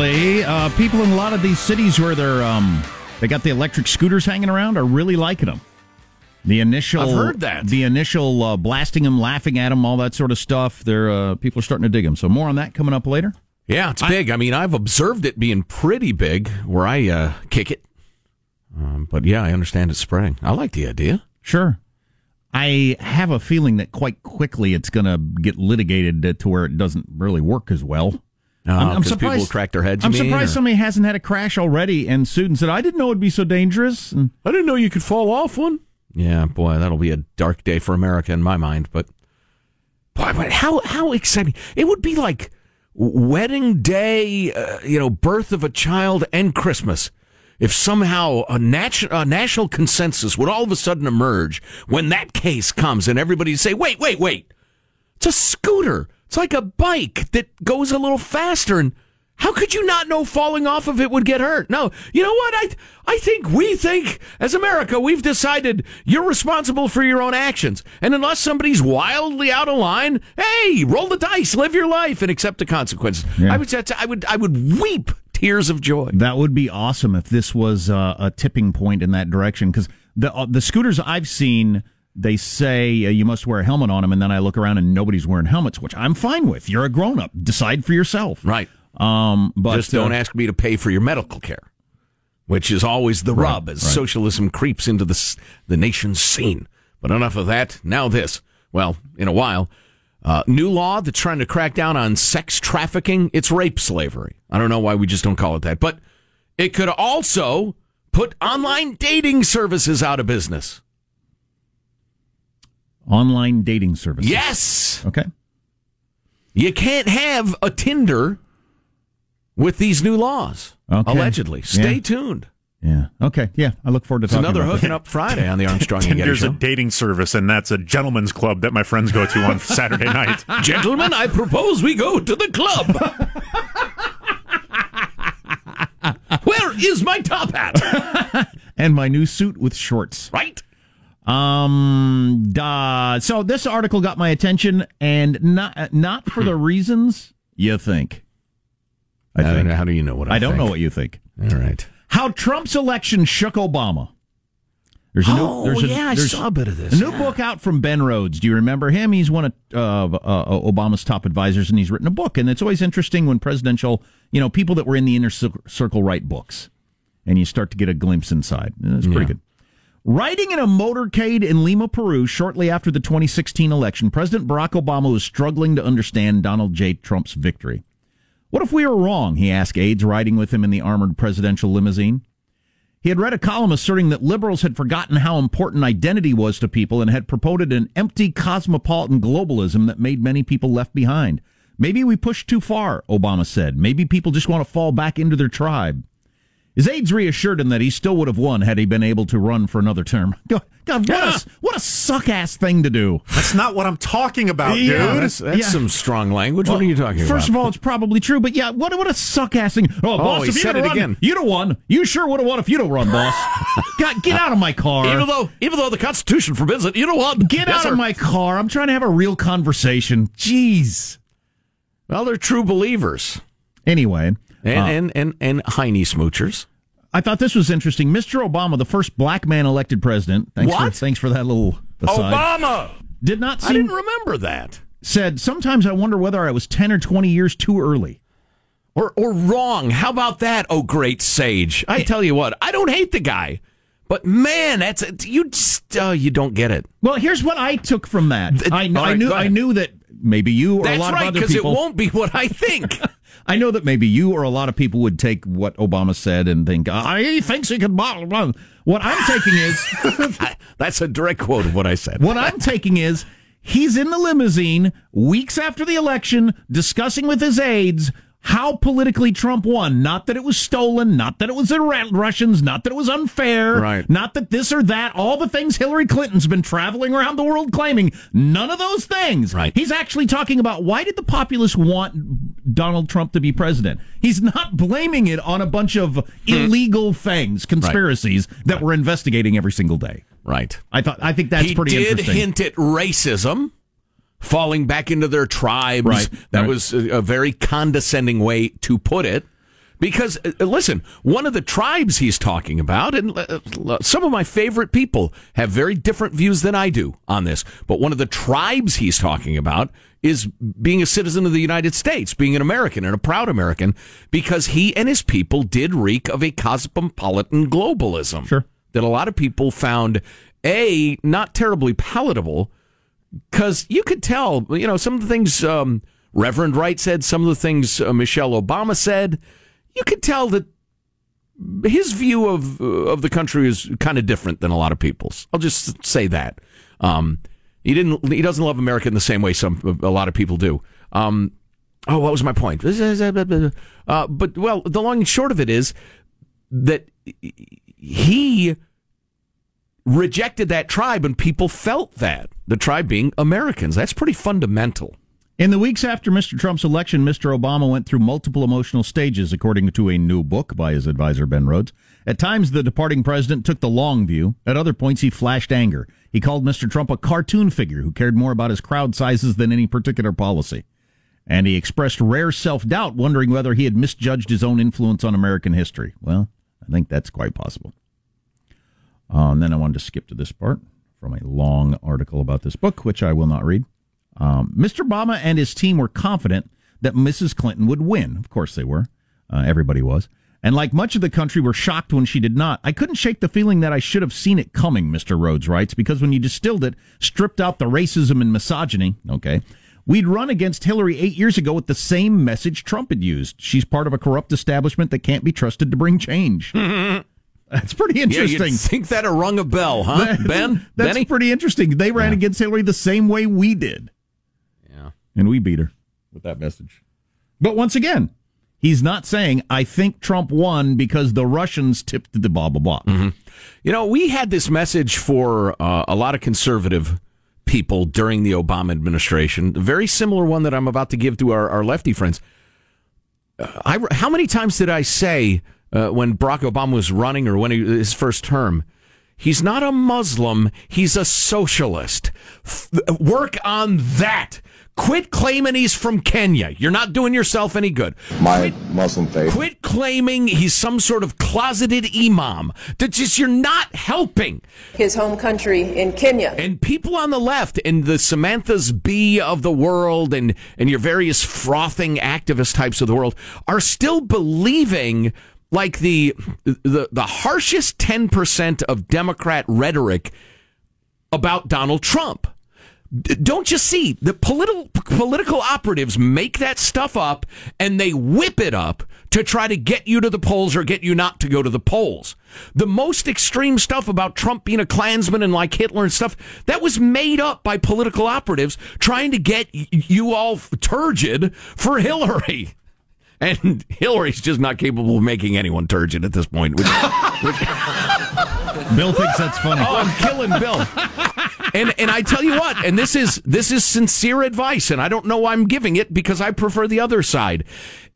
Apparently, uh, people in a lot of these cities where they're um, they got the electric scooters hanging around are really liking them. The initial, I've heard that. The initial uh, blasting them, laughing at them, all that sort of stuff. They're uh, people are starting to dig them. So more on that coming up later. Yeah, it's big. I mean, I've observed it being pretty big where I uh, kick it. Um, but yeah, I understand it's spreading. I like the idea. Sure. I have a feeling that quite quickly it's going to get litigated to where it doesn't really work as well. Uh, 'cause people will crack their heads. I'm mean, surprised or- somebody hasn't had a crash already and sued and said, "I didn't know it'd be so dangerous." And I didn't know you could fall off one. Yeah, boy, that'll be a dark day for America in my mind. But boy, but how how exciting! It would be like wedding day, uh, you know, birth of a child, and Christmas. If somehow a, nat- a national consensus would all of a sudden emerge when that case comes, and everybody say, "Wait, wait, wait! It's a scooter. It's like a bike that goes a little faster." And how could you not know falling off of it would get hurt? No, you know what? I I think we think as America we've decided you're responsible for your own actions, and unless somebody's wildly out of line, hey, roll the dice, live your life, and accept the consequences. Yeah. I would I would I would weep tears of joy. That would be awesome if this was uh, a tipping point in that direction. Because the uh, the scooters I've seen, they say uh, you must wear a helmet on them, and then I look around and nobody's wearing helmets, which I'm fine with. You're a grown up. Decide for yourself. Right. Um, but Just don't uh, ask me to pay for your medical care, which is always the Right, rub as right. socialism creeps into the the nation's scene. But enough of that. Now this. Well, in a while, uh, new law that's trying to crack down on sex trafficking. It's rape slavery. I don't know why we just don't call it that, but it could also put online dating services out of business. Online dating services. Yes. Okay. You can't have a Tinder with these new laws. Okay. Allegedly. Stay Yeah. tuned. Yeah. Okay. Yeah. I look forward to It's talking another about hooking that. up Friday on the Armstrong and Getty Tinder's a Show. dating service, and that's a gentleman's club that my friends go to on Saturday night. Gentlemen, I propose we go to the club. Where is my top hat? and my new suit with shorts. Right? Um. Duh. So this article got my attention, and not not for the reasons you think. I think. How do you know what I, I don't think? know what you think. All right. How Trump's election shook Obama. There's a new, Oh, there's a, yeah, I saw a bit of this, A new yeah. book out from Ben Rhodes. Do you remember him? He's one of uh, uh, Obama's top advisors, and he's written a book. And it's always interesting when presidential, you know, people that were in the inner circle write books, and you start to get a glimpse inside. And It's pretty Yeah. good. Riding in a motorcade in Lima, Peru, shortly after the 2016 election, President Barack Obama was struggling to understand Donald J. Trump's victory. What if we were wrong? He asked aides riding with him in the armored presidential limousine. He had read a column asserting that liberals had forgotten how important identity was to people and had promoted an empty cosmopolitan globalism that made many people left behind. Maybe we pushed too far, Obama said. Maybe people just want to fall back into their tribe. His aides reassured him that he still would have won had he been able to run for another term. God, God what, Yeah. a, what a suck ass thing to do. That's not what I'm talking about, dude. Yeah, That's, that's Yeah. some strong language. what are you talking about? First of all, it's probably true, but yeah, what what a suck ass thing. Oh, boss, he if you'd have it run, again. you'd have won. You sure would have won if you'd have run, boss. God, get out of my car. even though even though the Constitution forbids it, you know what? Get Yes, out sir. of my car. I'm trying to have a real conversation. Jeez. Well, they're true believers Anyway, and uh, and and and Heine smoochers. I thought this was interesting. Mr. Obama, the first black man elected president. Thanks For, What? thanks for that little aside. Obama. Did not say I didn't remember that. said. Sometimes I wonder whether I was ten or twenty years too early. Or or wrong. How about that? Oh, great sage! I tell you what, I don't hate the guy, but man, that's you. Just, uh, you don't get it. Well, here's what I took from that. Th- I, all I knew I knew that maybe you or a lot right, of other people. That's right, because it won't be what I think. I know that maybe you or a lot of people would take what Obama said and think, ah, he thinks he can bottle. blah." What I'm taking is, That's a direct quote of what I said. what I'm taking is, he's in the limousine weeks after the election discussing with his aides how politically Trump won. Not that it was stolen, not that it was the Russians, not that it was unfair, Right. not that this or that, all the things Hillary Clinton's been traveling around the world claiming. None of those things. Right. He's actually talking about why did the populace want Donald Trump to be president? He's not blaming it on a bunch of hmm. illegal things, conspiracies that we're investigating every single day. Right. I thought I think that's he pretty did interesting. hint at racism, falling back into their tribes. Right, That right. was a, a very condescending way to put it. Because uh, listen, one of the tribes he's talking about, and uh, uh, some of my favorite people have very different views than I do on this. But one of the tribes he's talking about is being a citizen of the United States, being an American and a proud American, because he and his people did reek of a cosmopolitan globalism Sure. that a lot of people found a not terribly palatable because you could tell you know some of the things um, reverend wright said some of the things uh, michelle obama said you could tell that his view of uh, of the country is kind of different than a lot of people's. I'll just say that. Um, he didn't he doesn't love america in the same way some a lot of people do. Um, oh what was my point? Uh, but well the long and short of it is that he rejected that tribe and people felt that the tribe being Americans. That's pretty fundamental. In the weeks after Mr. Trump's election, Mr. Obama went through multiple emotional stages, according to a new book by his advisor, Ben Rhodes. At times, the departing president took the long view. At other points, he flashed anger. He called Mr. Trump a cartoon figure who cared more about his crowd sizes than any particular policy. And he expressed rare self doubt, wondering whether he had misjudged his own influence on American history. Well, I think that's quite possible. Uh, and then I wanted to skip to this part from a long article about this book, which I will not read. Um, Mr. Obama and his team were confident that Mrs. Clinton would win. Of course they were. Uh, everybody was. And like much of the country, were shocked when she did not. I couldn't shake the feeling that I should have seen it coming, Mr. Rhodes writes, because when you distilled it, stripped out the racism and misogyny, okay, we'd run against Hillary eight years ago with the same message Trump had used. She's part of a corrupt establishment that can't be trusted to bring change. That's pretty Yeah, interesting. you'd think that a rung a bell, huh, Ben? That's Benny? pretty interesting. They ran Yeah. against Hillary the same way we did. Yeah. And we beat her with that message. But once again, he's not saying, I think Trump won because the Russians tipped the blah, blah, blah. Mm-hmm. You know, we had this message for uh, a lot of conservative people during the Obama administration, a very similar one that I'm about to give to our, our lefty friends. Uh, I, how many times did I say uh, when Barack Obama was running or when he, his first term, He's not a Muslim. He's a socialist. F- work on that. Quit claiming he's from Kenya. You're not doing yourself any good. My quit, Muslim faith. Quit claiming he's some sort of closeted imam. That just you're not helping. His home country in Kenya. And people on the left and the Samantha's Bee of the world and, and your various frothing activist types of the world are still believing like the the the harshest 10% of Democrat rhetoric about Donald Trump. Don't you see the political political operatives make that stuff up and they whip it up to try to get you to the polls or get you not to go to the polls. The most extreme stuff about Trump being a Klansman and like Hitler and stuff that was made up by political operatives trying to get you all turgid for Hillary. And Hillary's just not capable of making anyone turgid at this point. Which, which, Bill thinks that's funny. Oh, I'm killing Bill. And and I tell you what, and this is this is sincere advice, and I don't know why I'm giving it because I prefer the other side.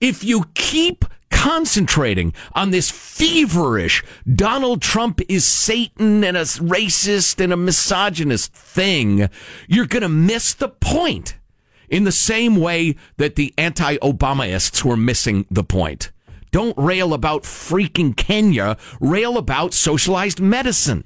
If you keep concentrating on this feverish Donald Trump is Satan and a racist and a misogynist thing, you're going to miss the point. In the same way that the anti-Obamaists were missing the point. Don't rail about freaking Kenya. Rail about socialized medicine.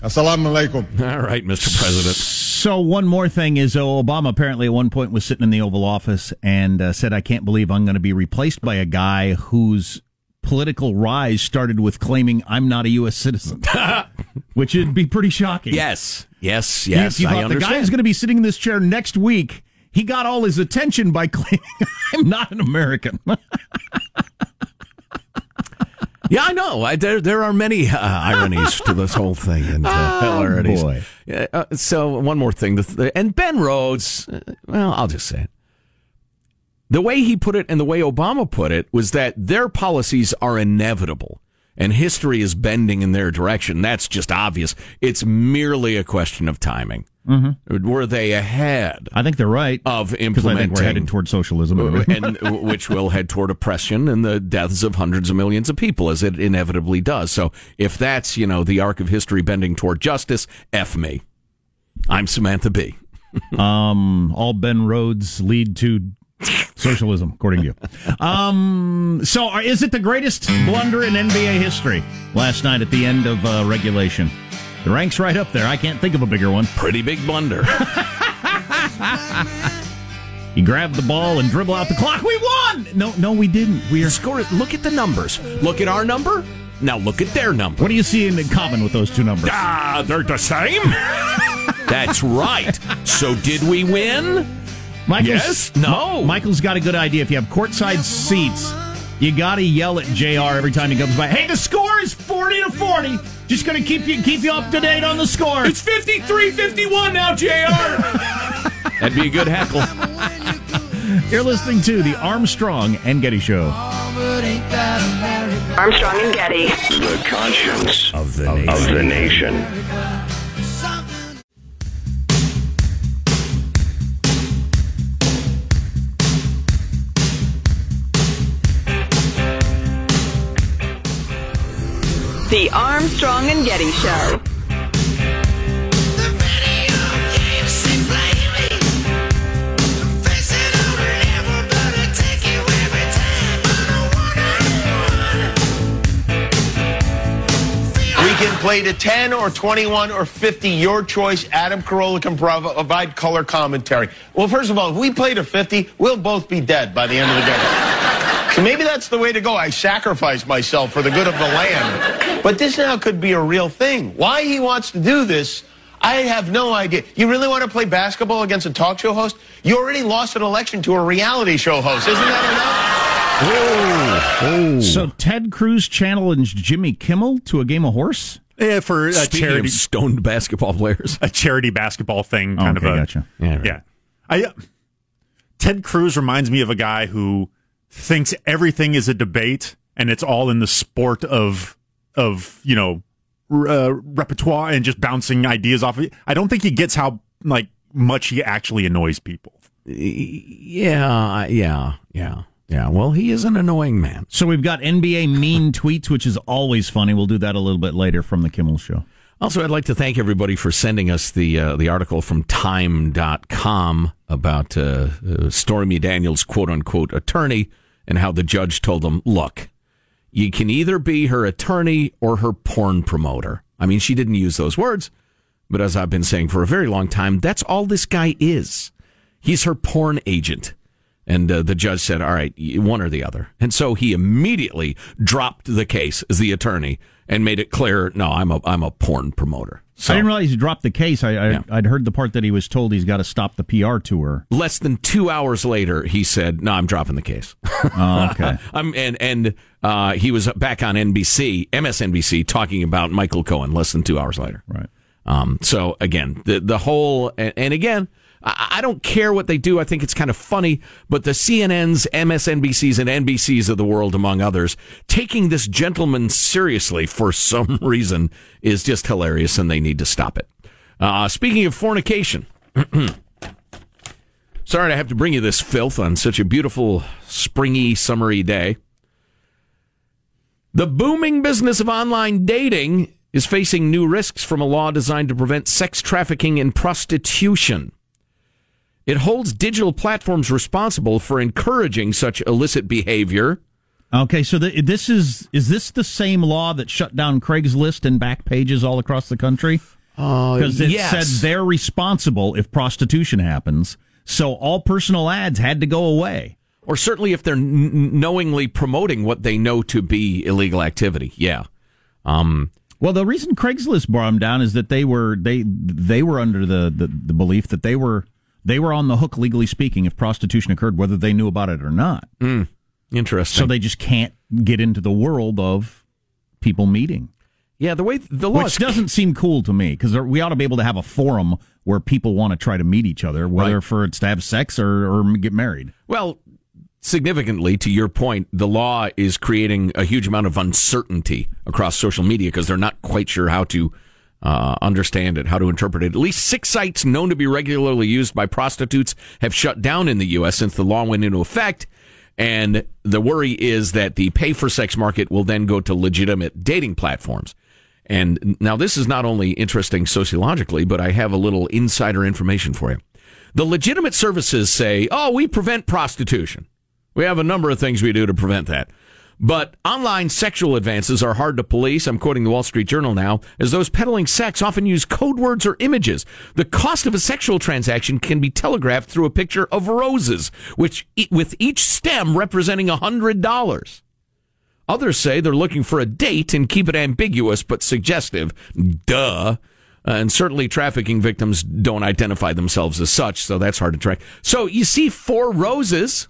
Assalamu alaikum. All right, Mr. President. So one more thing is uh, Obama apparently at one point was sitting in the Oval Office and uh, said, "I can't believe I'm going to be replaced by a guy whose political rise started with claiming I'm not a U.S. citizen," which would be pretty shocking. Yes, yes, yes. You, you I thought the guy understand. who's going to be sitting in this chair next week. He got all his attention by claiming I'm not an American. Yeah, I know. I, there, there are many uh, ironies to this whole thing and uh, hilarities. boy. Yeah, uh, so one more thing, and Ben Rhodes. Uh, well, I'll just say it. The way he put it and the way Obama put it was that their policies are inevitable and history is bending in their direction. That's just obvious. It's merely a question of timing. Mm-hmm. Were they ahead? I think they're right of implementing think we're headed toward socialism. And which will head toward oppression and the deaths of hundreds of millions of people, as it inevitably does. So, if that's you know the arc of history bending toward justice, f me. I'm Samantha Bee um, all Ben roads lead to socialism, according to you. Um, so, is it the greatest blunder in NBA history? Last night at the end of uh, regulation, the ranks right up there. I can't think of a bigger one. Pretty big blunder. You grab the ball and dribble out the clock. We won. No, no, we didn't. We are. Score. Look at the numbers. Look at our number. Now look at their number. What do you see in common with those two numbers? Ah, they're the same. That's right. So did we win? Michael's, Yes? No. Michael's got a good idea. If you have courtside seats, you got to yell at J.R. every time he comes by. Hey, the score is forty to forty. Just going to keep you keep you up to date on the score. It's 53-51 now, J.R. That'd be a good heckle. You're listening to the Armstrong and Getty Show. Armstrong and Getty. The conscience of the nation. Of the nation. The Armstrong and Getty Show. We can play to 10 or 21 or 50, your choice. Adam Carolla can provide color commentary. Well, first of all, if we play to 50, we'll both be dead by the end of the game. So maybe that's the way to go. I sacrifice myself for the good of the land. But this now could be a real thing. Why he wants to do this, I have no idea. You really want to play basketball against a talk show host? You already lost an election to a reality show host. Isn't that enough? So Ted Cruz challenged Jimmy Kimmel to a game of horse. Yeah, for a Speaking charity, of stoned basketball players. a charity basketball thing, kind okay, of a gotcha. Yeah, right. yeah. I uh, Ted Cruz reminds me of a guy who thinks everything is a debate and it's all in the sport of of you know uh, repertoire and just bouncing ideas off of it. I don't think he gets how like much he actually annoys people. Yeah, yeah, yeah, yeah. Well, he is an annoying man. So we've got NBA mean tweets, which is always funny. We'll do that a little bit later from the Kimmel Show. Also, I'd like to thank everybody for sending us the uh, the article from Time.com about uh, uh, Stormy Daniels' quote unquote attorney and how the judge told him, look, you can either be her attorney or her porn promoter. I mean, she didn't use those words, but as I've been saying for a very long time, that's all this guy is. He's her porn agent. And uh, the judge said, all right, one or the other. And so he immediately dropped the case as the attorney and made it clear, no, I'm a, I'm a porn promoter. So, I didn't realize he dropped the case. I, I Yeah. I'd heard the part that he was told he's got to stop the PR tour. less than two hours later, he said, no, I'm dropping the case. Oh, okay. I'm, and and uh, he was back on NBC, MSNBC, talking about Michael Cohen less than two hours later. Right. Um, so again, the the whole and, and again, I, don't care what they do. I think it's kind of funny, but the CNNs, MSNBCs, and NBCs of the world, among others, taking this gentleman seriously for some reason is just hilarious, and they need to stop it. Uh, speaking of fornication. Sorry to have to bring you this filth on such a beautiful, springy, summery day. The booming business of online dating is facing new risks from a law designed to prevent sex trafficking and prostitution. It holds digital platforms responsible for encouraging such illicit behavior. Okay, so the, this is is this the same law that shut down Craigslist and back pages all across the country? Because it yes. said they're responsible if prostitution happens. So all personal ads had to go away. Or certainly if they're n- knowingly promoting what they know to be illegal activity. Yeah. Um, Well, the reason Craigslist brought them down is that they were they they were under the, the, the belief that they were they were on the hook legally speaking if prostitution occurred, whether they knew about it or not. Hmm. interesting. So they just can't get into the world of people meeting. yeah, the way the law Which doesn't seem cool to me because we ought to be able to have a forum where people want to try to meet each other, whether Right. for it's to have sex or, or get married. Well, significantly to your point, the law is creating a huge amount of uncertainty across social media because they're not quite sure how to uh, understand it, how to interpret it. At least six sites known to be regularly used by prostitutes have shut down in the U.S. since the law went into effect. And the worry is that the pay for sex market will then go to legitimate dating platforms. And now this is not only interesting sociologically, but I have a little insider information for you. The legitimate services say, oh, we prevent prostitution. We have a number of things we do to prevent that. But online sexual advances are hard to police. I'm quoting the Wall Street Journal now, as those peddling sex often use code words or images. The cost of a sexual transaction can be telegraphed through a picture of roses, which with each stem representing a hundred dollars. Others say they're looking for a date and keep it ambiguous but suggestive. Duh. Uh, and certainly trafficking victims don't identify themselves as such, so that's hard to track. So you see four roses.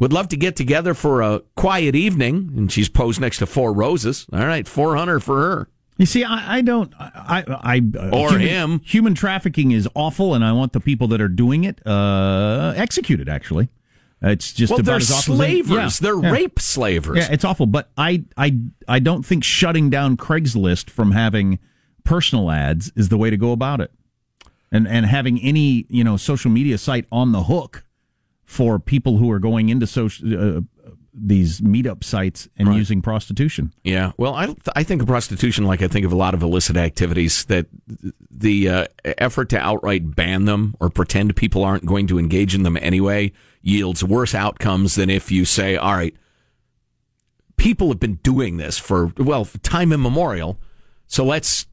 Would love to get together for a quiet evening, and she's posed next to four roses. All right, 400 for her. You see, I, I don't, I, I, uh, Or human, him. Human trafficking is awful, and I want the people that are doing it uh, executed. Actually, it's just Well, about they're as awful as slavers. yeah, they're yeah. rape slavers. Yeah, it's awful. But I, I, I don't think shutting down Craigslist from having personal ads is the way to go about it, and and having any you know social media site on the hook for people who are going into social uh, these meetup sites and using prostitution. Yeah, well, I I think of prostitution like I think of a lot of illicit activities. That the uh, effort to outright ban them or pretend people aren't going to engage in them anyway yields worse outcomes than if you say, "All right, people have been doing this for well time immemorial, so let's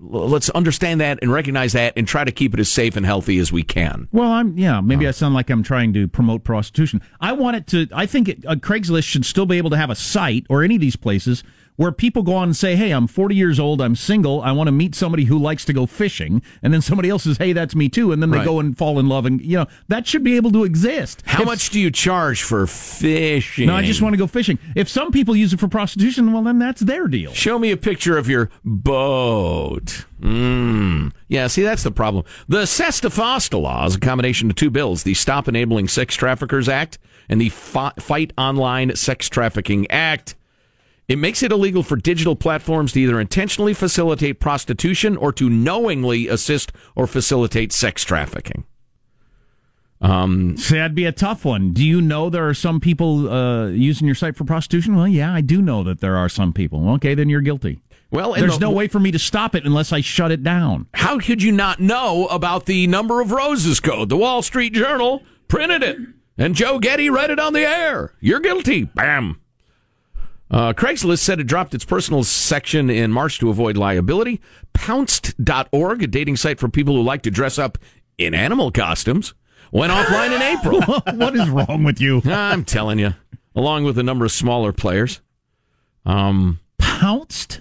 let's understand that and recognize that and try to keep it as safe and healthy as we can." Well, I'm yeah. Maybe I sound like I'm trying to promote prostitution. I want it to. I think it, uh, Craigslist should still be able to have a site or any of these places where people go on and say, "Hey, I'm 40 years old. I'm single. I want to meet somebody who likes to go fishing." And then somebody else says, "Hey, that's me too." And then they Right. go and fall in love. And you know that should be able to exist. How If- much do you charge for fishing? No, I just want to go fishing. If some people use it for prostitution, well, then that's their deal. Show me a picture of your boat. Mm. Yeah, see, that's the problem. The Sesta law is a combination of two bills the Stop Enabling Sex Traffickers Act and the Fi- Fight Online Sex Trafficking Act. It makes it illegal for digital platforms to either intentionally facilitate prostitution or to knowingly assist or facilitate sex trafficking. Um, See, that'd be a tough one. Do you know there are some people uh, using your site for prostitution? Well, yeah, I do know that there are some people. Okay, then you're guilty. Well, and there's the- no way for me to stop it unless I shut it down. How could you not know about the number of roses code? The Wall Street Journal printed it, and Joe Getty read it on the air. You're guilty. Bam. Uh, Craigslist said it dropped its personal section in March to avoid liability. Pounced.org, a dating site for people who like to dress up in animal costumes, went offline in April. what is wrong with you? I'm telling you, along with a number of smaller players. Um, Pounced?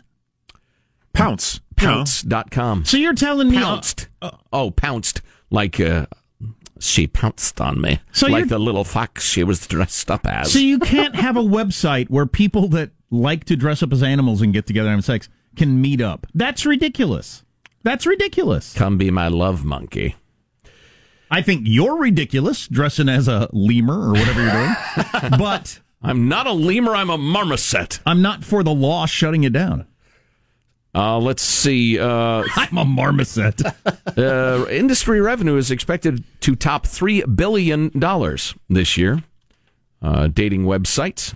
Pounce. Pounce.com. So you're telling me. uh, oh, pounced. Like, uh, she pounced on me. So like the little fox she was dressed up as. So you can't have a website where people that like to dress up as animals and get together and have sex can meet up. That's ridiculous. That's ridiculous. Come be my love monkey. I think you're ridiculous dressing as a lemur or whatever you're doing. but I'm not a lemur, I'm a marmoset. I'm not for the law shutting it down. Uh, let's see. Uh, I'm a marmoset. uh, industry revenue is expected to top $3 billion this year. Uh, dating websites.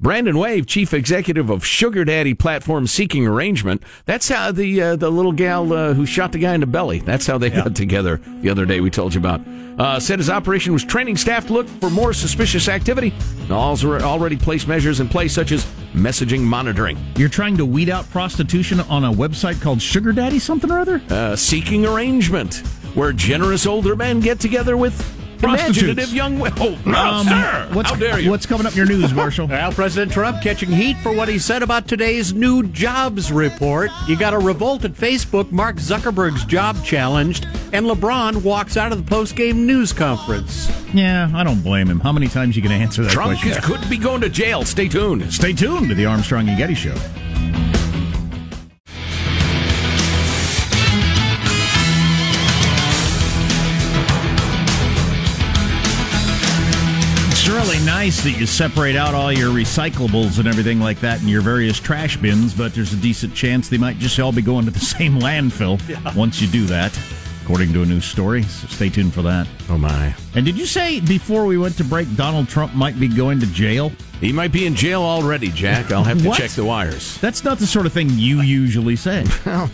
Brandon Wade, chief executive of Sugar Daddy platform Seeking Arrangement. That's how the uh, the little gal uh, who shot the guy in the belly. That's how they got together the other day. We told you about. Uh, said his operation was training staff to look for more suspicious activity. Also already placed measures in place such as messaging monitoring. You're trying to weed out prostitution on a website called Sugar Daddy something or other? Uh, seeking arrangement, where generous older men get together with. Imaginative young women. Oh, no, Um, sir! what's, How dare you? what's coming up in your news, Marshall? Well, President Trump catching heat for what he said about today's new jobs report. You got a revolt at Facebook, Mark Zuckerberg's job challenged, and LeBron walks out of the post-game news conference. yeah, I don't blame him. How many times you going to answer that Trump question? is, could be going to jail. Stay tuned. Stay tuned to the Armstrong and Getty Show. Really nice that you separate out all your recyclables and everything like that in your various trash bins, but there's a decent chance they might just all be going to the same landfill once you do that, according to a new story. So stay tuned for that. Oh, my. And did you say before we went to break, Donald Trump might be going to jail? He might be in jail already, Jack. I'll have to check the wires. That's not the sort of thing you usually say. Well,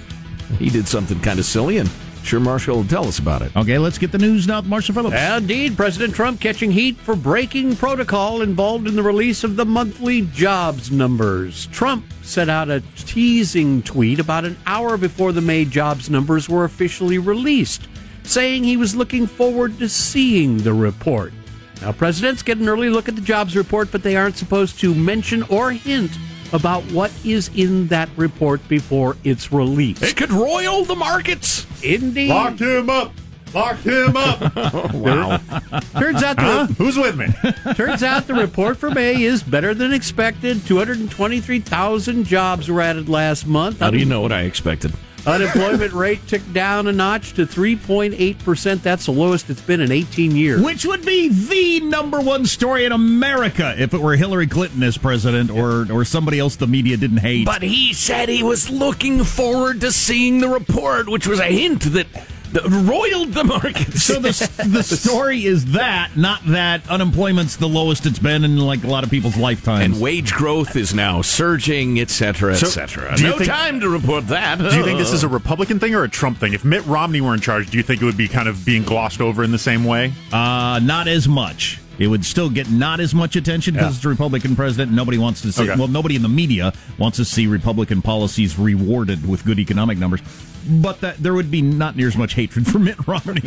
he did something kind of silly, and sure Marshall will tell us about it. Okay, let's get the news now Marshall Phillips. Indeed, President Trump catching heat for breaking protocol involved in the release of the monthly jobs numbers. Trump sent out a teasing tweet about an hour before the May jobs numbers were officially released, saying he was looking forward to seeing the report. Now, presidents get an early look at the jobs report, but they aren't supposed to mention or hint about what is in that report before it's released. It could roil the markets. Indeed. Locked him up. Locked him up. Wow. Turns out the, Huh? Who's with me? Turns out the report for May is better than expected. 223,000 jobs were added last month. How do you know what I expected? Unemployment rate ticked down a notch to 3.8%. That's the lowest it's been in 18 years. Which would be the number one story in America if it were Hillary Clinton as president or, or somebody else the media didn't hate. But he said he was looking forward to seeing the report, which was a hint that, that roiled the markets. so the, the story is that, not that unemployment's the lowest it's been in like a lot of people's lifetimes. and wage growth is now surging, et cetera, So, et cetera. do you No think- time to report that. Do you think this is a Republican thing or a Trump thing? If Mitt Romney were in charge, do you think it would be kind of being glossed over in the same way? Uh, not as much. It would still get not as much attention because Yeah. it's a Republican president. Nobody wants to see. Okay. Well, nobody in the media wants to see Republican policies rewarded with good economic numbers. But that there would be not near as much hatred for Mitt Romney.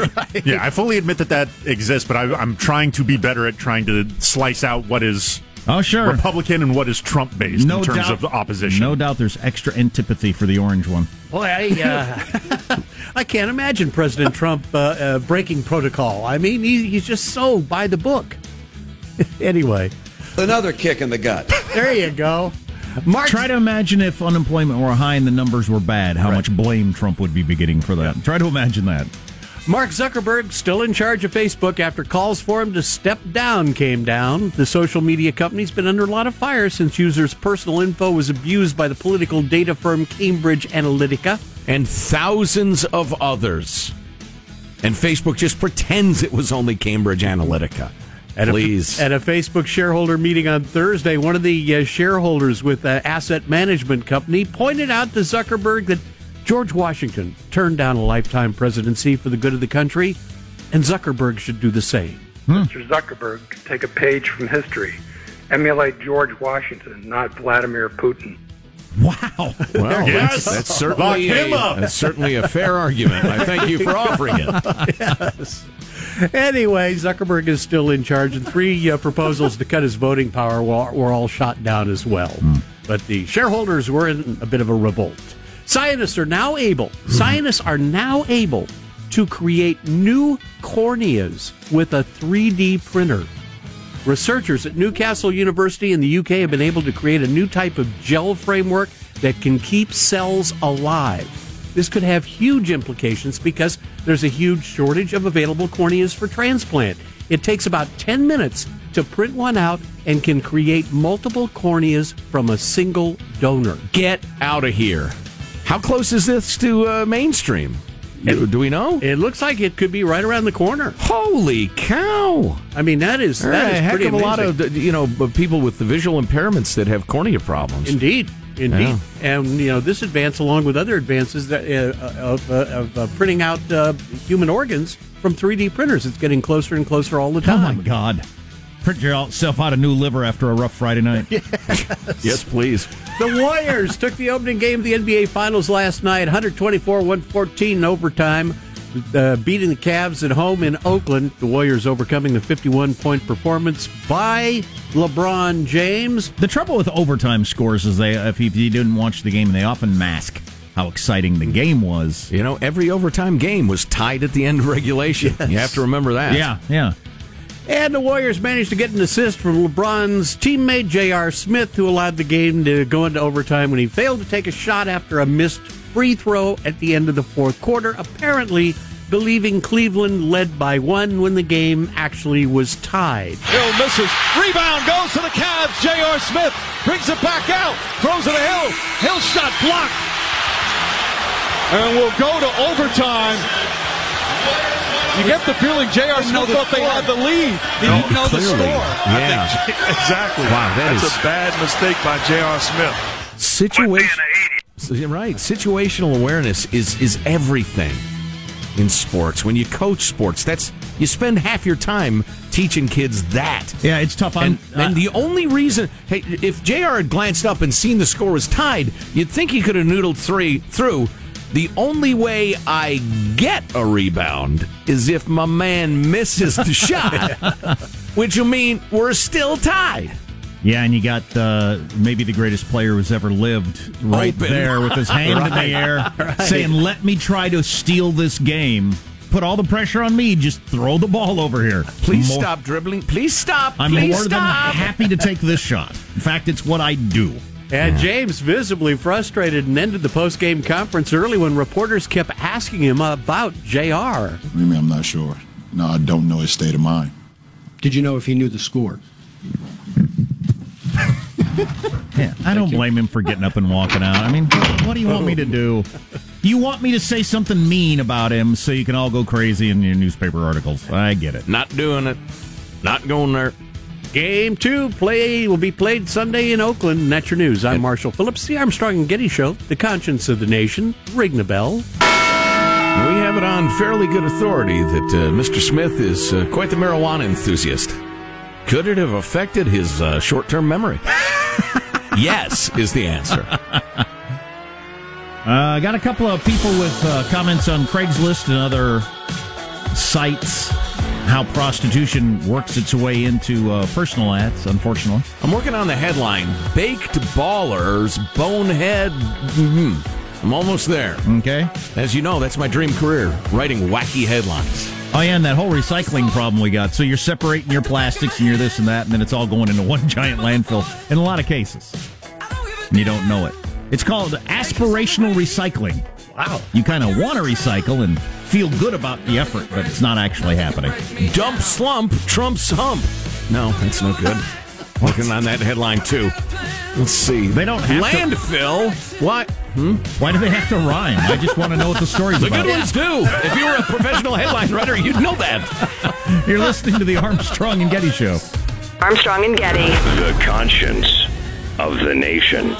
Yeah, I fully admit that that exists, but I, I'm trying to be better at trying to slice out what is Oh, sure. Republican and what is Trump based No in terms doubt. of opposition. No doubt, there's extra antipathy for the orange one. Boy, I, uh, I can't imagine President Trump uh, uh, breaking protocol. I mean, he, he's just so by the book. anyway, Another kick in the gut. there you go. Mark, Try to imagine if unemployment were high and the numbers were bad, how much blame Trump would be getting for that. Try to imagine that. Mark Zuckerberg still in charge of Facebook after calls for him to step down came down. The social media company's been under a lot of fire since users' personal info was abused by the political data firm Cambridge Analytica. and thousands of others. And Facebook just pretends it was only Cambridge Analytica. At Please. A, at a Facebook shareholder meeting on Thursday, one of the uh, shareholders with the asset management company pointed out to Zuckerberg that George Washington turned down a lifetime presidency for the good of the country, and Zuckerberg should do the same. Mr. Zuckerberg, take a page from history. Emulate George Washington, not Vladimir Putin. Wow. Well, Yes. that's, that's certainly Lock him a, up. that's certainly a fair argument. I thank you for offering it. yes. Anyway, Zuckerberg is still in charge, and three uh, proposals to cut his voting power were, were all shot down as well. But the shareholders were in a bit of a revolt. Scientists are now able. Mm-hmm. Scientists are now able to create new corneas with a 3D printer. Researchers at Newcastle University in the UK have been able to create a new type of gel framework that can keep cells alive. This could have huge implications because there's a huge shortage of available corneas for transplant. It takes about 10 minutes to print one out and can create multiple corneas from a single donor. Get out of here. How close is this to uh, mainstream? Do, do we know? It looks like it could be right around the corner. Holy cow! I mean, that is are that a is heck pretty of a lot of you know people with the visual impairments that have cornea problems. Indeed, indeed, Yeah. and you know this advance, along with other advances that, uh, of, uh, of uh, printing out uh, human organs from 3D printers, it's getting closer and closer all the time. Oh my. God. Print yourself out a new liver after a rough Friday night. Yes, please. The Warriors took the opening game of the NBA Finals last night, 124-114 in overtime, uh, beating the Cavs at home in Oakland. The Warriors overcoming the 51-point performance by LeBron James. The trouble with overtime scores is they, if you didn't watch the game, they often mask how exciting the game was. You know, every overtime game was tied at the end of regulation. You have to remember that. Yeah, yeah. And the Warriors managed to get an assist from LeBron's teammate J.R. Smith, who allowed the game to go into overtime when he failed to take a shot after a missed free throw at the end of the fourth quarter, apparently believing Cleveland led by one when the game actually was tied. Hill misses. Rebound goes to the Cavs. J.R. Smith brings it back out. Throws it to Hill. Hill shot blocked. And we'll go to overtime. You get the feeling J.R. Smith thought they had the lead. He didn't know the score. Yeah. exactly. Wow, that That's is- a bad mistake by J.R. Smith. Situation. Right. Situational awareness is is everything in sports. When you coach sports, that's you spend half your time teaching kids that. Yeah, it's tough. And, I'm, and uh, the only reason, hey, if J.R. had glanced up and seen the score was tied, you'd think he could have noodled three through. The only way I get a rebound is if my man misses the shot, which will mean we're still tied. Yeah, and you got uh, maybe the greatest player who's ever lived right Open. there with his hand in the air, right. saying, "Let me try to steal this game. Put all the pressure on me. Just throw the ball over here. Please More- stop dribbling. Please stop. I'm Please more than happy to take this shot. In fact, it's what I do." And James, visibly frustrated, and ended the post-game conference early when reporters kept asking him about JR. I mean, I'm not sure. No, I don't know his state of mind. Did you know if he knew the score? Yeah, I don't blame him for getting up and walking out. I mean, what do you want me to do? You want me to say something mean about him so you can all go crazy in your newspaper articles? I get it. Not doing it. Not going there. Game two play will be played Sunday in Oakland. And that's your news. I'm Marshall Phillips, the Armstrong and Getty Show, the conscience of the nation. Ring the bell. We have it on fairly good authority that uh, Mr. Smith is uh, quite the marijuana enthusiast. Could it have affected his uh, short term memory? yes, is the answer. I uh, got a couple of people with uh, comments on Craigslist and other sites how prostitution works its way into uh, personal ads, unfortunately. I'm working on the headline Baked Ballers Bonehead. Mhm. I'm almost there. Okay. As you know, that's my dream career, writing wacky headlines. Oh, yeah, and that whole recycling problem we got. So you're separating your plastics and you're this and that, and then it's all going into one giant landfill in a lot of cases. And you don't know it. It's called aspirational recycling. Wow. You kind of want to recycle and feel good about the effort, but it's not actually happening. Dump slump trumps hump. No, that's no good. Working on that headline too. Let's see. They don't have to- landfill. What? Hmm? Why do they have to rhyme? I just want to know what the story's The about. The good ones do. If you were a professional headline writer, you'd know that. You're listening to the Armstrong and Getty Show. Armstrong and Getty. The conscience of the nation.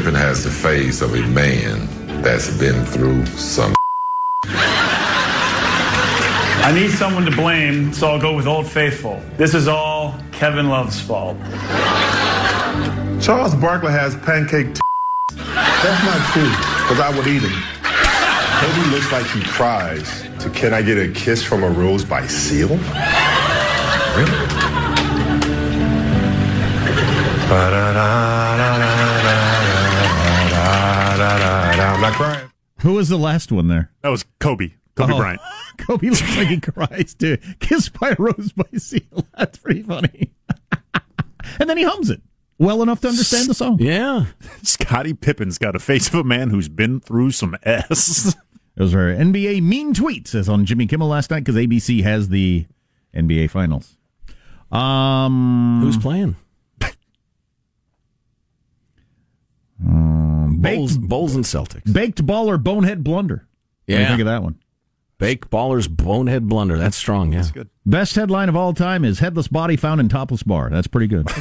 Scottie Pippen has the face of a man that's been through some. I need someone to blame, so I'll go with Old Faithful. This is all Kevin Love's fault. Charles Barkley has pancake. T- That's not true, because I would eat him. Kobe looks like he cries. To can I get a kiss from a rose by Seal? Really? I'm not crying. Who was the last one there? That was Kobe. Kobe Oh. Bryant. Kobe looks like he cries too. Kissed by a rose by seal. That's pretty funny. and then he hums it well enough to understand the song. Yeah. Scottie Pippen's got a face of a man who's been through some S. Those are NBA mean tweets, as on Jimmy Kimmel last night, because ABC has the NBA Finals. Um, Who's playing? Um, Bulls, baked, Bulls and Celtics. baked baller bonehead blunder. What do you Yeah. think of that one? Bake Ballers Bonehead Blunder. That's strong, yeah. That's good. Best headline of all time is headless body found in topless bar. That's pretty good.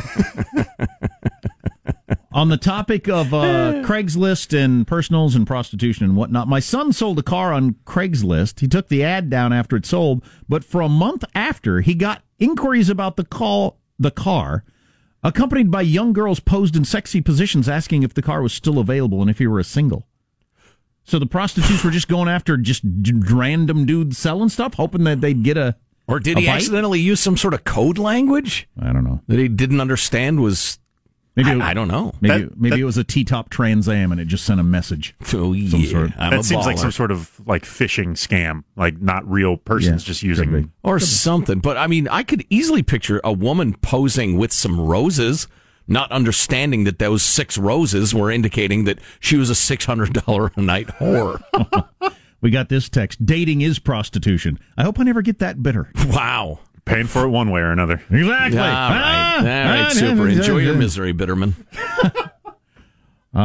On the topic of uh, Craigslist and personals and prostitution and whatnot, my son sold a car on Craigslist. He took the ad down after it sold, but for a month after, he got inquiries about the call, the car, accompanied by young girls posed in sexy positions asking if the car was still available and if he were a single. So the prostitutes were just going after just d- random dudes selling stuff, hoping that they'd get a Or did a he bite? accidentally use some sort of code language I don't know. that he didn't understand was. Maybe I, it- I don't know. Maybe That- maybe that- it was a T-top Trans Am and it just sent a message. Oh, Some yeah. sort. I'm that seems like some sort of like phishing scam, like not real persons Yeah, just using. or something. But I mean, I could easily picture a woman posing with some roses, not understanding that those six roses were indicating that she was a six hundred dollar a night whore. We got this text: "Dating is prostitution." I hope I never get that bitter. wow. Paying for it one way or another. Exactly. All right. Ah, All right. ah, Super. ah, Enjoy your misery, Bitterman. Uh,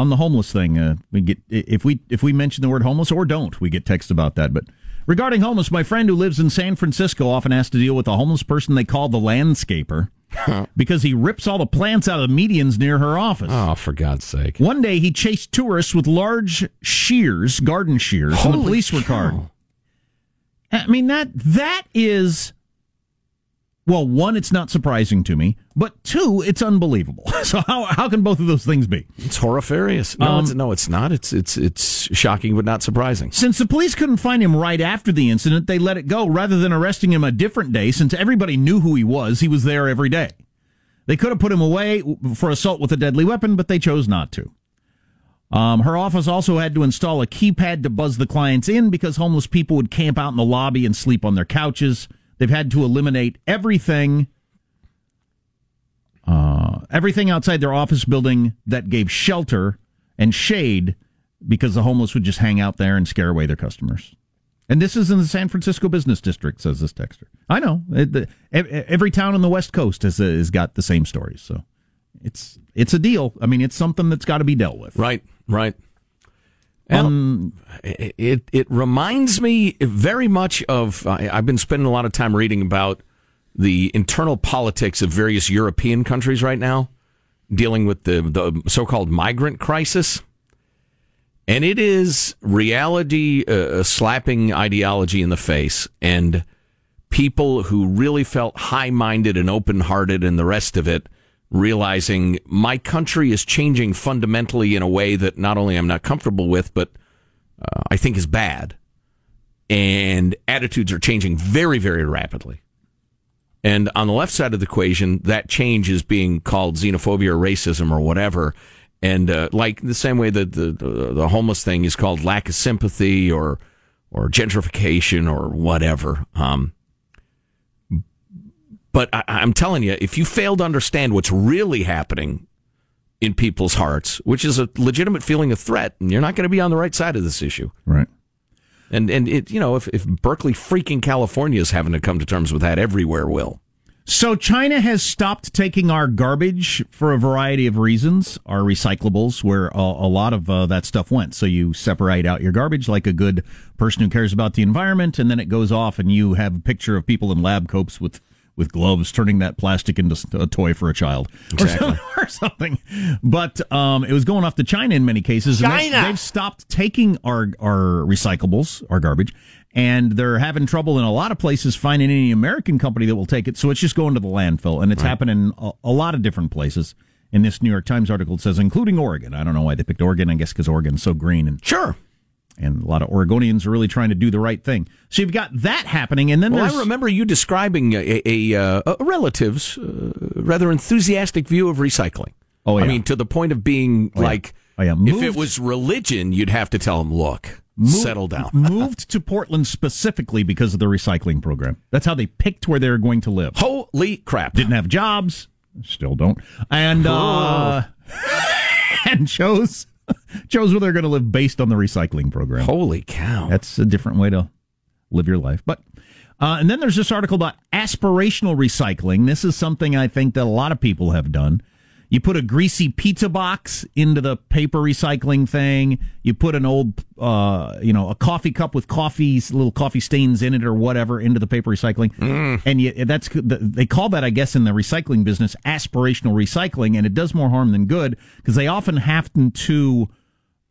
on the homeless thing, uh, we get if we if we mention the word homeless or don't, we get text about that. But regarding homeless, my friend who lives in San Francisco often has to deal with a homeless person they call the landscaper because he rips all the plants out of the medians near her office. Oh, for God's sake. One day he chased tourists with large shears, garden shears, and the Holy police were cow. called. I mean that that is well, one, it's not surprising to me, but two, it's unbelievable. So how how can both of those things be? It's horrifying. No, Um, it's, no, it's not. It's it's it's shocking, but not surprising. Since the police couldn't find him right after the incident, they let it go rather than arresting him a different day since everybody knew who he was. He was there every day. They could have put him away for assault with a deadly weapon, but they chose not to. Um, her office also had to install a keypad to buzz the clients in because homeless people would camp out in the lobby and sleep on their couches. They've had to eliminate everything, uh, everything outside their office building that gave shelter and shade because the homeless would just hang out there and scare away their customers. And this is in the San Francisco business district, says this texter. I know It- the- every town on the West Coast has, has got the same stories. So it's it's a deal. I mean, it's something that's got to be dealt with. Right, right. It, it it reminds me very much of. I, I've been spending a lot of time reading about the internal politics of various European countries right now, dealing with the the so-called migrant crisis, and it is reality uh, slapping ideology in the face and people who really felt high-minded and open-hearted and the rest of it realizing my country is changing fundamentally in a way that not only I'm not comfortable with, but uh, I think is bad. And attitudes are changing very, very rapidly. And on the left side of the equation, that change is being called xenophobia or racism or whatever. And uh, like the same way that the, the the homeless thing is called lack of sympathy or or gentrification or whatever. Um, but I, I'm telling you, if you fail to understand what's really happening in people's hearts, which is a legitimate feeling of threat, and you're not going to be on the right side of this issue. Right. And and it you know if if Berkeley freaking California is having to come to terms with that, everywhere will. So China has stopped taking our garbage for a variety of reasons, our recyclables, where a, a lot of uh, that stuff went. So you separate out your garbage like a good person who cares about the environment, and then it goes off, and you have a picture of people in lab coats with with gloves turning that plastic into a toy for a child Exactly. or, something. But um, it was going off to China in many cases. and they- China! they've stopped taking our our recyclables, our garbage, and they're having trouble in a lot of places finding any American company that will take it. So it's just going to the landfill, and it's Right. happening a, a lot of different places. In this New York Times article, it says including Oregon. I don't know why they picked Oregon. I guess because Oregon's so green and sure. And a lot of Oregonians are really trying to do the right thing. So you've got that happening, and then Well, I remember you describing a, a, uh, a relative's uh, rather enthusiastic view of recycling. Oh, yeah. I mean, to the point of being Oh, yeah. like, Oh, yeah. if it was religion, you'd have to tell them, look, Mo- settle down. moved to Portland specifically because of the recycling program. That's how they picked where they were going to live. Holy crap! Didn't have jobs, still don't, and uh, and chose chose where they're going to live based on the recycling program. Holy cow! That's a different way to live your life, but. Uh, and then there's this article about aspirational recycling. This is something I think that a lot of people have done. You put a greasy pizza box into the paper recycling thing. You put an old, uh, you know, a coffee cup with coffee, little coffee stains in it or whatever into the paper recycling. And you, that's they call that, I guess, in the recycling business, aspirational recycling, and it does more harm than good because they often have to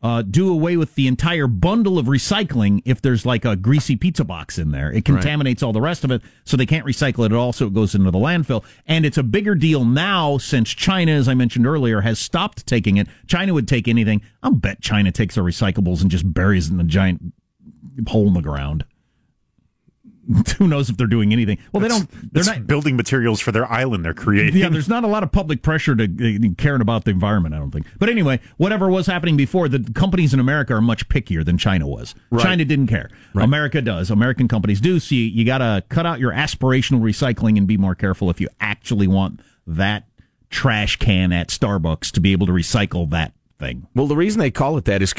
uh, do away with the entire bundle of recycling if there's like a greasy pizza box in there. It contaminates all the rest of it, so they can't recycle it at all, so it goes into the landfill. And it's a bigger deal now since China, as I mentioned earlier, has stopped taking it. China would take anything. I'll bet China takes their recyclables and just buries it in a giant hole in the ground. Who knows if they're doing anything? Well, they don't. They're It's not building materials for their island they're creating. yeah, there's not a lot of public pressure to uh, caring about the environment, I don't think. But anyway, whatever was happening before, the companies in America are much pickier than China was. Right. China didn't care. America does. American companies do. So you, you got to cut out your aspirational recycling and be more careful if you actually want that trash can at Starbucks to be able to recycle that thing. Well, the reason they call it that is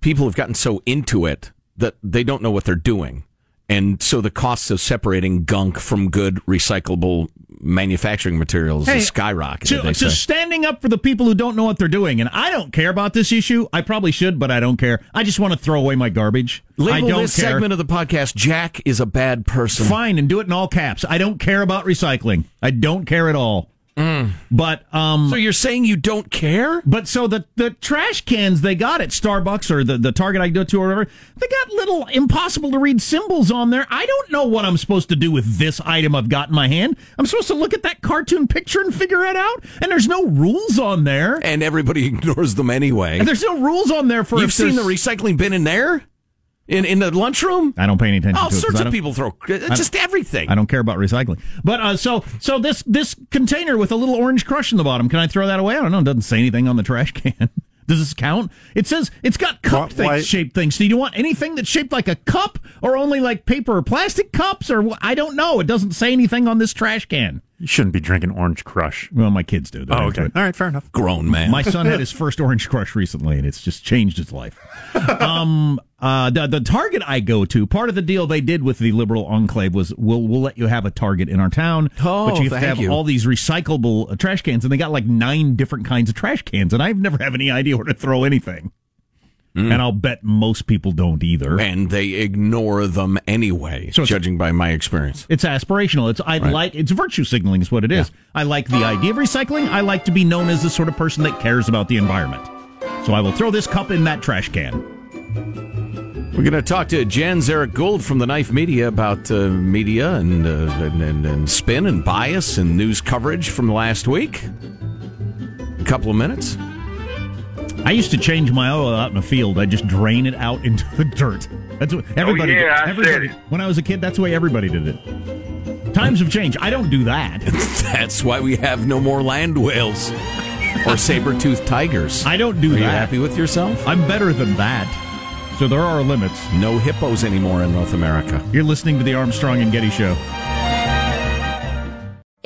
people have gotten so into it that they don't know what they're doing. And so the costs of separating gunk from good recyclable manufacturing materials Hey, is skyrocketed. To, to standing up for the people who don't know what they're doing, and I don't care about this issue. I probably should, but I don't care. I just want to throw away my garbage. I don't this care. segment of the podcast, Jack is a bad person. Fine, and do it in all caps. I don't care about recycling. I don't care at all. But um, Mm. So you're saying you don't care? but so the the trash cans they got at Starbucks or the, the Target I go to or whatever, they got little impossible to read symbols on there. I don't know what I'm supposed to do with this item I've got in my hand. I'm supposed to look at that cartoon picture and figure it out, and there's no rules on there. And everybody ignores them anyway. And there's no rules on there for You've if seen the recycling bin in there? In in the lunchroom? I don't pay any attention All to it. 'cause sorts I of people throw I just everything. I don't care about recycling. But uh, so so this this container with a little orange crush in the bottom, can I throw that away? I don't know. It doesn't say anything on the trash can. Does this count? It says it's got cup Why- why- things, shaped things. Do you want anything that's shaped like a cup, or only like paper or plastic cups, or I don't know. It doesn't say anything on this trash can. You shouldn't be drinking Orange Crush. Well, my kids do. They're Oh, into okay. All right, fair enough. Grown man. My son had his first orange crush recently, and it's just changed his life. um, uh, the, the Target I go to, part of the deal they did with the liberal enclave was we'll we'll let you have a Target in our town, Oh, but you have to have you. all these recyclable uh, trash cans, and they got like nine different kinds of trash cans, and I've never have any idea where to throw anything. And I'll bet most people don't either. and they ignore them anyway, So judging by my experience. It's aspirational. It's I Right. like it's virtue signaling is what it is. I like the idea of recycling. I like to be known as the sort of person that cares about the environment. So I will throw this cup in that trash can. We're going to talk to Jens Erik Gould from the Knife Media about uh, media and, uh, and, and and spin and bias and news coverage from last week. A couple of minutes. I used to change my oil out in the field. I just drain it out into the dirt. That's what oh, everybody. yeah, did. I everybody. said When I was a kid, that's the way everybody did it. Times have changed. I don't do that. That's why we have no more land whales or saber-toothed tigers. I don't do Are that. you happy with yourself? I'm better than that. So there are limits. No hippos anymore in North America. You're listening to the Armstrong and Getty Show.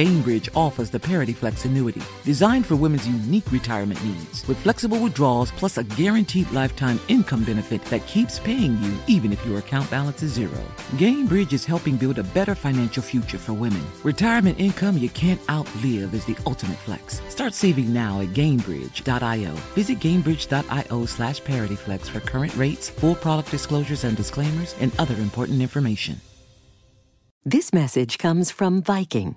Gainbridge offers the Parity Flex annuity, designed for women's unique retirement needs, with flexible withdrawals plus a guaranteed lifetime income benefit that keeps paying you even if your account balance is zero. Gainbridge is helping build a better financial future for women. Retirement income you can't outlive is the ultimate flex. Start saving now at Gainbridge.io. Visit Gainbridge.io slash ParityFlex for current rates, full product disclosures and disclaimers, and other important information. This message comes from Viking,